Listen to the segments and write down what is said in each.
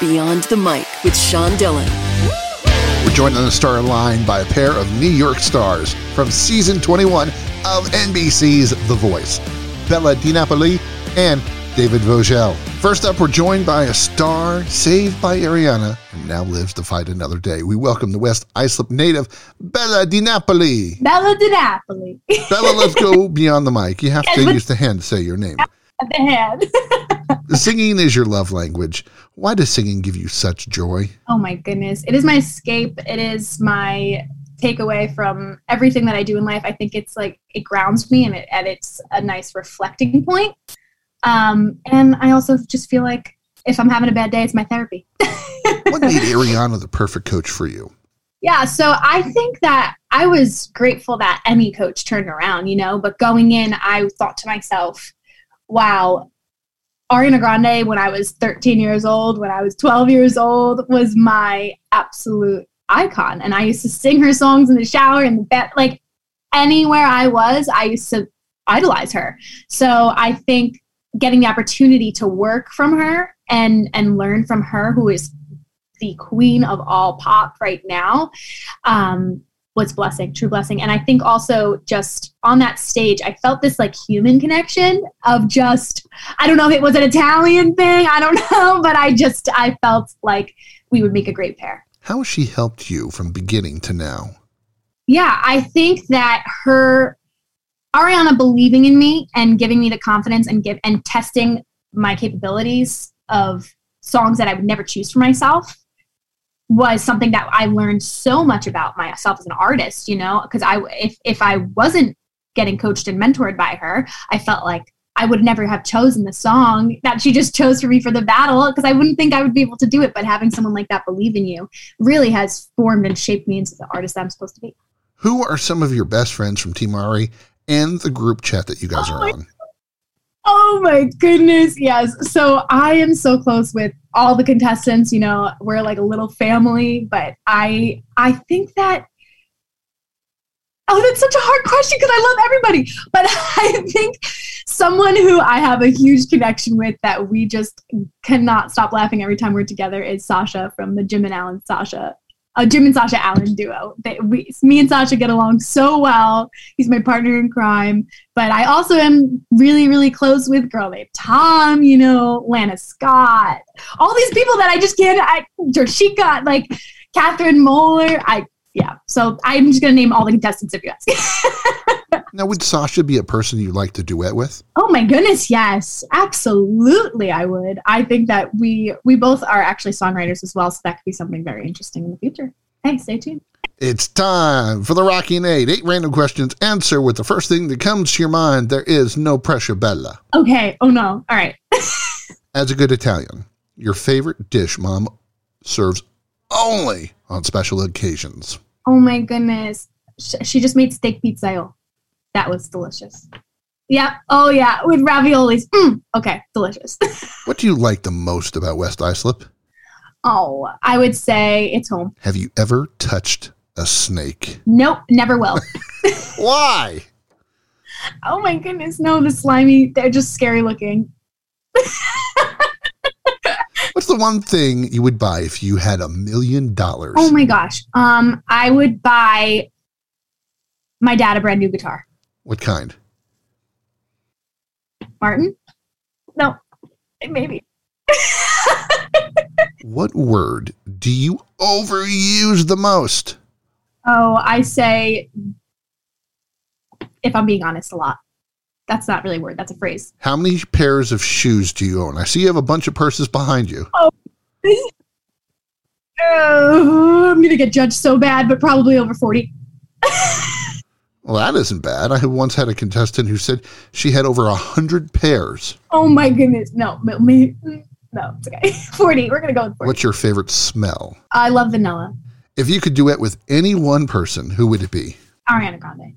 Beyond the Mic with Sean Dillon. We're joined on the star line by a pair of New York stars from season 21 of NBC's The Voice, Bella DiNapoli and David Vogel. First up, we're joined by a star saved by Ariana and now lives to fight another day. We welcome the West Islip native, Bella DiNapoli. Bella DiNapoli. Bella, let's go beyond the mic. You have to use the hand to say your name. the hand. singing is your love language. Why does singing give you such joy? Oh my goodness. It is my escape. It is my takeaway from everything that I do in life. I think it's like it grounds me and, it, and it's a nice reflecting point. Um, and I also just feel like if I'm having a bad day, it's my therapy. what made Ariana the perfect coach for you? Yeah, so I think that I was grateful that any coach turned around, you know, but going in, I thought to myself, wow, Ariana Grande, when I was 13 years old, when I was 12 years old, was my absolute icon. And I used to sing her songs in the shower, and the bed, like anywhere I was, I used to idolize her. So I think getting the opportunity to work from her and and learn from her, who is the queen of all pop right now, um, was blessing, true blessing. And I think also just on that stage, I felt this like human connection of just, I don't know if it was an Italian thing, I don't know, but I just, I felt like we would make a great pair. How has she helped you from beginning to now? Yeah, I think that her, Ariana believing in me and giving me the confidence and give and testing my capabilities of songs that I would never choose for myself was something that I learned so much about myself as an artist, you know, because I if if I wasn't getting coached and mentored by her, I felt like I would never have chosen the song that she just chose for me for the battle because I wouldn't think I would be able to do it. But having someone like that believe in you really has formed and shaped me into the artist that I'm supposed to be. Who are some of your best friends from Team Ari and the group chat that you guys oh are on? Oh my goodness, yes. So I am so close with all the contestants, you know, we're like a little family, but I I think that Oh, that's such a hard question because I love everybody. But I think someone who I have a huge connection with that we just cannot stop laughing every time we're together is Sasha from the Jim and Alan Sasha a Jim and Sasha Allen duo. They, we, me and Sasha get along so well. He's my partner in crime. But I also am really, really close with girl named Tom, you know, Lana Scott, all these people that I just can't, I, Jershika, like Katherine Mohler. I, yeah. So I'm just going to name all the contestants if you ask. now, would Sasha be a person you'd like to duet with? Oh my goodness, yes, absolutely. I would. I think that we we both are actually songwriters as well, so that could be something very interesting in the future. Hey, stay tuned. It's time for the Rocky Eight. Eight random questions. Answer with the first thing that comes to your mind. There is no pressure, Bella. Okay. Oh no. All right. As a good Italian, your favorite dish mom serves only on special occasions. Oh my goodness. She just made steak pizza. That was delicious. Yep. Oh yeah, with raviolis. Mm. Okay, delicious. what do you like the most about West Islip? Oh, I would say it's home. Have you ever touched a snake? Nope, never will. Why? Oh my goodness, no, the slimy, they're just scary looking. What's the one thing you would buy if you had a million dollars? Oh my gosh. Um, I would buy my dad a brand new guitar. What kind? Martin? No, maybe. what word do you overuse the most? Oh, I say, if I'm being honest, a lot. That's not really a word, that's a phrase. How many pairs of shoes do you own? I see you have a bunch of purses behind you. Oh, uh, I'm going to get judged so bad, but probably over 40. Well, that isn't bad. I once had a contestant who said she had over a hundred pairs. Oh my goodness! No, me, no, it's okay. Forty. We're gonna go with forty. What's your favorite smell? I love vanilla. If you could duet with any one person, who would it be? Ariana Grande.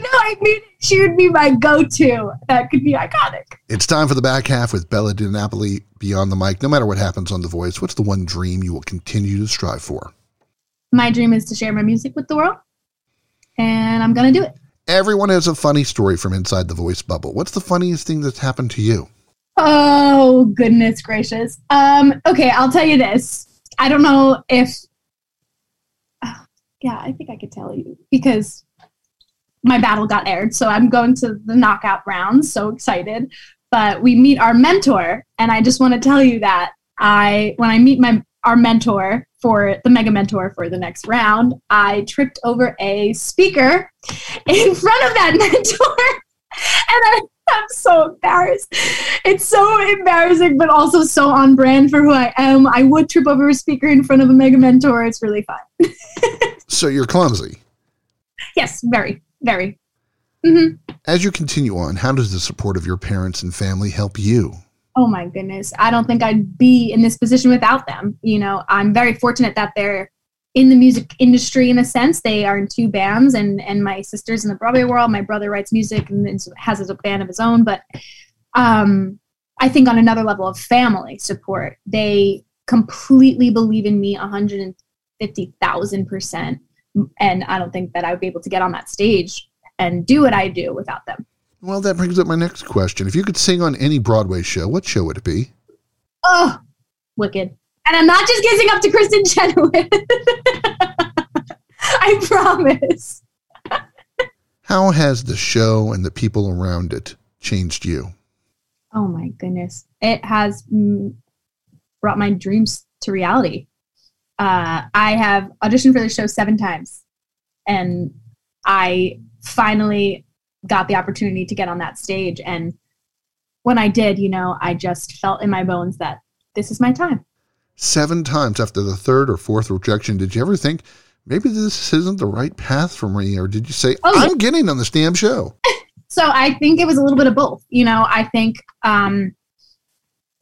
No, I mean she would be my go-to. That could be iconic. It's time for the back half with Bella DiNapoli beyond the mic. No matter what happens on The Voice, what's the one dream you will continue to strive for? My dream is to share my music with the world and I'm going to do it. Everyone has a funny story from inside the voice bubble. What's the funniest thing that's happened to you? Oh goodness gracious. Um, okay, I'll tell you this. I don't know if. Uh, yeah, I think I could tell you because my battle got aired, so I'm going to the knockout rounds. So excited! But we meet our mentor, and I just want to tell you that I, when I meet my our mentor for the mega mentor for the next round, I tripped over a speaker in front of that mentor, and I I'm so embarrassed. It's so embarrassing, but also so on brand for who I am. I would trip over a speaker in front of a mega mentor. It's really fun. so you're clumsy. Yes, very, very. Mm-hmm. As you continue on, how does the support of your parents and family help you? Oh my goodness. I don't think I'd be in this position without them. You know, I'm very fortunate that they're in the music industry in a sense. They are in two bands, and and my sister's in the Broadway world. My brother writes music and has a band of his own. But um, I think on another level of family support, they completely believe in me 150,000 percent. And I don't think that I would be able to get on that stage and do what I do without them. Well, that brings up my next question. If you could sing on any Broadway show, what show would it be? Oh, Wicked. And I'm not just kissing up to Kristin Chenoweth. I promise. How has the show and the people around it changed you? Oh my goodness. It has brought my dreams to reality. Uh, I have auditioned for the show seven times, and I finally got the opportunity to get on that stage. And when I did, you know, I just felt in my bones that this is my time seven times after the third or fourth rejection, did you ever think maybe this isn't the right path for me? Or did you say, oh, I'm yeah. getting on this damn show? so I think it was a little bit of both. You know, I think um,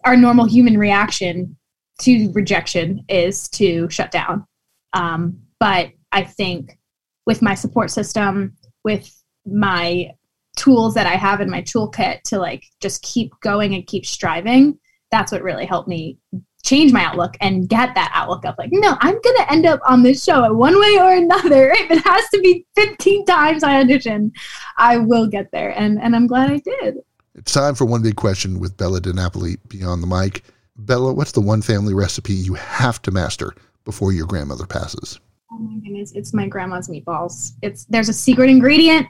our normal human reaction to rejection is to shut down. Um, but I think with my support system, with my tools that I have in my toolkit to like just keep going and keep striving, that's what really helped me change my outlook and get that outlook of like, no, I'm going to end up on this show one way or another. If it has to be 15 times I audition, I will get there. And, and I'm glad I did. It's time for one big question with Bella DiNapoli beyond the mic. Bella, what's the one family recipe you have to master before your grandmother passes? Oh my goodness, it's my grandma's meatballs. It's there's a secret ingredient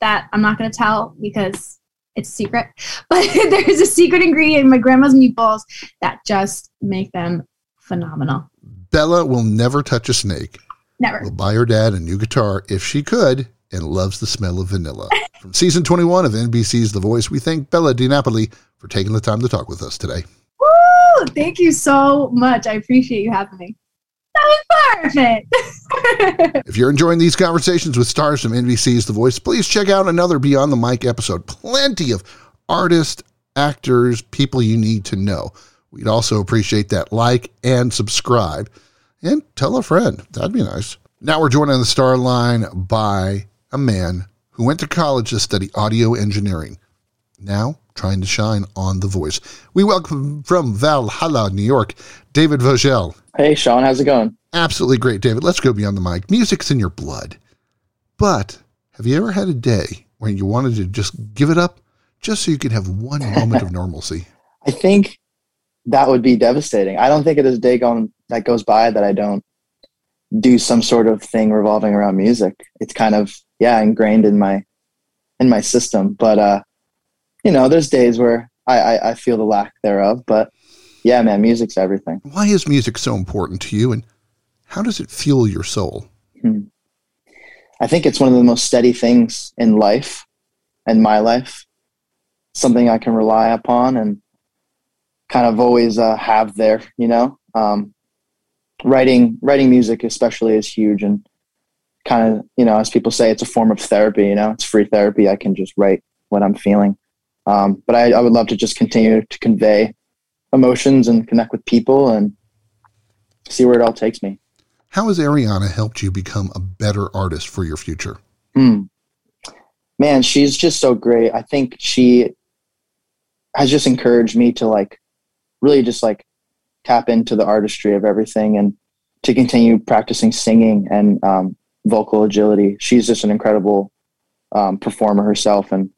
that I'm not going to tell because it's secret, but there's a secret ingredient in my grandma's meatballs that just make them phenomenal. Bella will never touch a snake. Never. Will buy her dad a new guitar if she could and loves the smell of vanilla. From season 21 of NBC's The Voice, we thank Bella DiNapoli for taking the time to talk with us today. Woo! Thank you so much. I appreciate you having me. That was perfect. if you're enjoying these conversations with stars from NBC's The Voice, please check out another Beyond the Mic episode. Plenty of artists, actors, people you need to know. We'd also appreciate that like and subscribe and tell a friend. That'd be nice. Now we're joined on the star line by a man who went to college to study audio engineering. Now trying to shine on The Voice. We welcome from Valhalla, New York, David Vogel. Hey, Sean, how's it going? Absolutely great, David. Let's go beyond the mic. Music's in your blood. But have you ever had a day when you wanted to just give it up just so you could have one moment of normalcy? I think that would be devastating. I don't think it is a day gone that goes by that I don't do some sort of thing revolving around music. It's kind of yeah ingrained in my in my system. But uh, you know, there's days where I, I, I feel the lack thereof. But yeah, man, music's everything. Why is music so important to you, and how does it fuel your soul? Hmm. I think it's one of the most steady things in life, in my life. Something I can rely upon and kind of always uh, have there. You know, um, writing writing music especially is huge and kind of you know as people say it's a form of therapy. You know, it's free therapy. I can just write what I'm feeling. Um, but I, I would love to just continue to convey emotions and connect with people and see where it all takes me. How has Ariana helped you become a better artist for your future? Mm. Man, she's just so great. I think she has just encouraged me to like really just like tap into the artistry of everything and to continue practicing singing and um, vocal agility. She's just an incredible um, performer herself and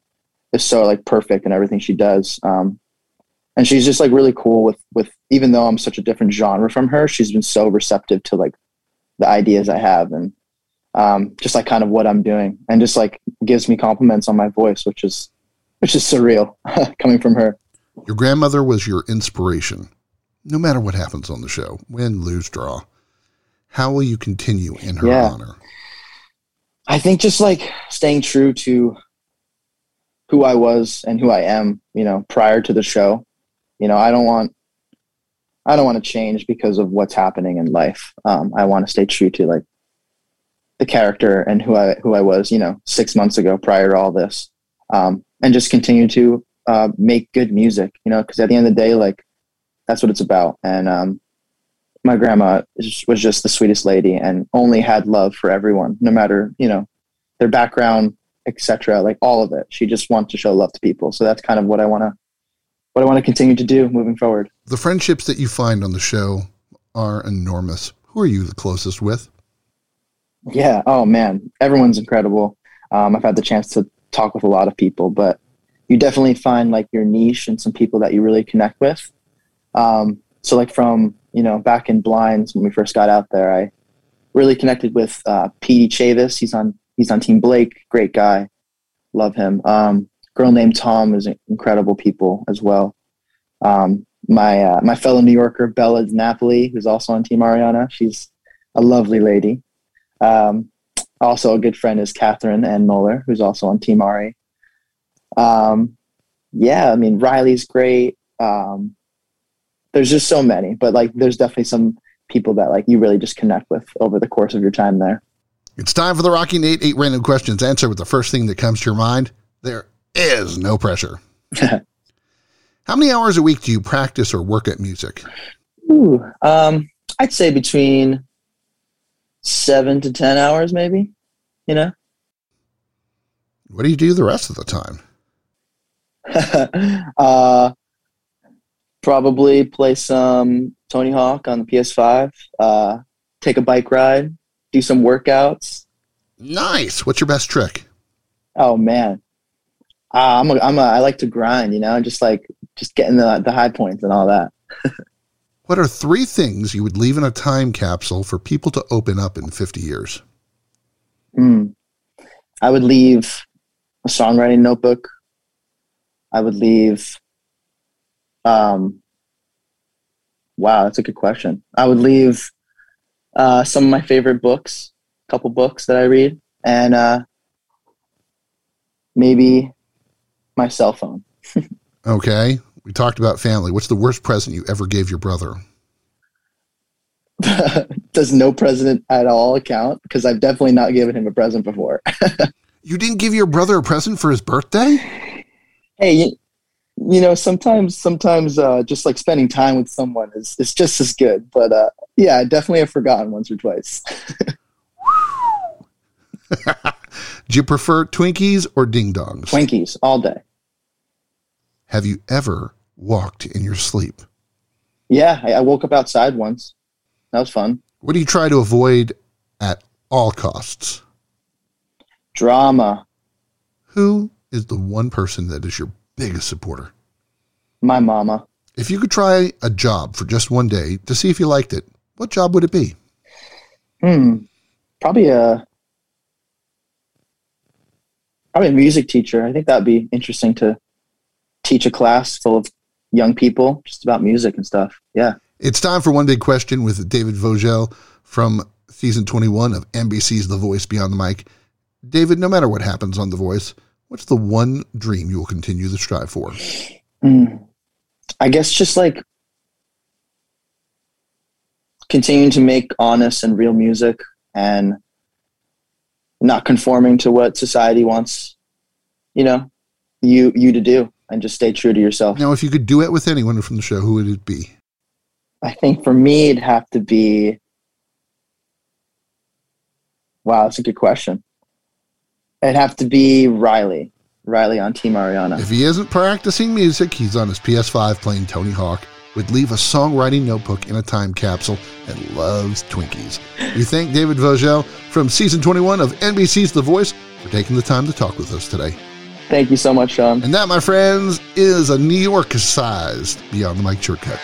is so like perfect in everything she does. Um, and she's just like really cool with with even though I'm such a different genre from her, she's been so receptive to like the ideas I have and um, just like kind of what I'm doing, and just like gives me compliments on my voice, which is which is surreal coming from her. Your grandmother was your inspiration. No matter what happens on the show, win, lose, draw, how will you continue in her Yeah. honor? I think just like staying true to who I was and who I am, you know, prior to the show. You know, I don't want I don't want to change because of what's happening in life. Um, I want to stay true to like the character and who I who I was, you know, six months ago prior to all this, um, and just continue to uh, make good music. You know, because at the end of the day, like that's what it's about. And um, my grandma was just the sweetest lady and only had love for everyone, no matter you know their background, etc. Like all of it. She just wants to show love to people. So that's kind of what I want to what I want to continue to do moving forward. The friendships that you find on the show are enormous. Who are you the closest with? Yeah. Oh man, everyone's incredible. Um, I've had the chance to talk with a lot of people, but you definitely find like your niche and some people that you really connect with. Um, so like from you know back in Blinds when we first got out there, I really connected with uh, Peedy Chavis. He's on he's on Team Blake. Great guy, love him. Um, girl named Tom is incredible people as well. Um, my uh, my fellow New Yorker Bella Napoli, who's also on Team Ariana. She's a lovely lady. Um, also, a good friend is Katherine Ann Mohler, who's also on Team Ari. Um, yeah, I mean Riley's great. Um, there's just so many, but like there's definitely some people that like you really just connect with over the course of your time there. It's time for the Rocky Nate eight random questions. Answer with the first thing that comes to your mind. There is no pressure. How many hours a week do you practice or work at music? Ooh, um, I'd say between seven to ten hours, maybe. You know. What do you do the rest of the time? uh, probably play some Tony Hawk on the PS5. Uh, take a bike ride. Do some workouts. Nice. What's your best trick? Oh man, uh, I'm a, I'm a, I like to grind. You know, just like just getting the the high points and all that. What are three things you would leave in a time capsule for people to open up in 50 years? Mm. I would leave a songwriting notebook. I would leave. Um, wow, that's a good question. I would leave uh, some of my favorite books, a couple books that I read, and uh, maybe my cell phone. Okay. We talked about family. What's the worst present you ever gave your brother? Does no present at all count? Because I've definitely not given him a present before. You didn't give your brother a present for his birthday? hey, you, you know, sometimes, sometimes, uh, just like spending time with someone is, is just as good. But, uh, yeah, I definitely have forgotten once or twice. Do you prefer Twinkies or Ding Dongs? Twinkies all day. Have you ever walked in your sleep? Yeah, I, I woke up outside once. That was fun. What do you try to avoid at all costs? Drama. Who is the one person that is your biggest supporter? My mama. If you could try a job for just one day to see if you liked it, what job would it be? Hmm. Probably a probably a music teacher. I think that'd be interesting to teach a class full of young people just about music and stuff. Yeah. It's time for one big question with David Vogel from season 21 of NBC's The Voice Beyond the Mic. David, no matter what happens on The Voice, what's the one dream you will continue to strive for? Hmm. I guess just like continuing to make honest and real music and not conforming to what society wants, you know, you you to do and just stay true to yourself. Now, if you could do it with anyone from the show, who would it be? I think for me it'd have to be Wow, that's a good question. It'd have to be Riley. Riley on Team Ariana. If he isn't practicing music, he's on his PS5 playing Tony Hawk, would leave a songwriting notebook in a time capsule, and loves Twinkies. We thank David Vogel from season 21 of NBC's The Voice for taking the time to talk with us today. Thank you so much, Sean. And that, my friends, is a New York sized Beyond the Mic shortcut.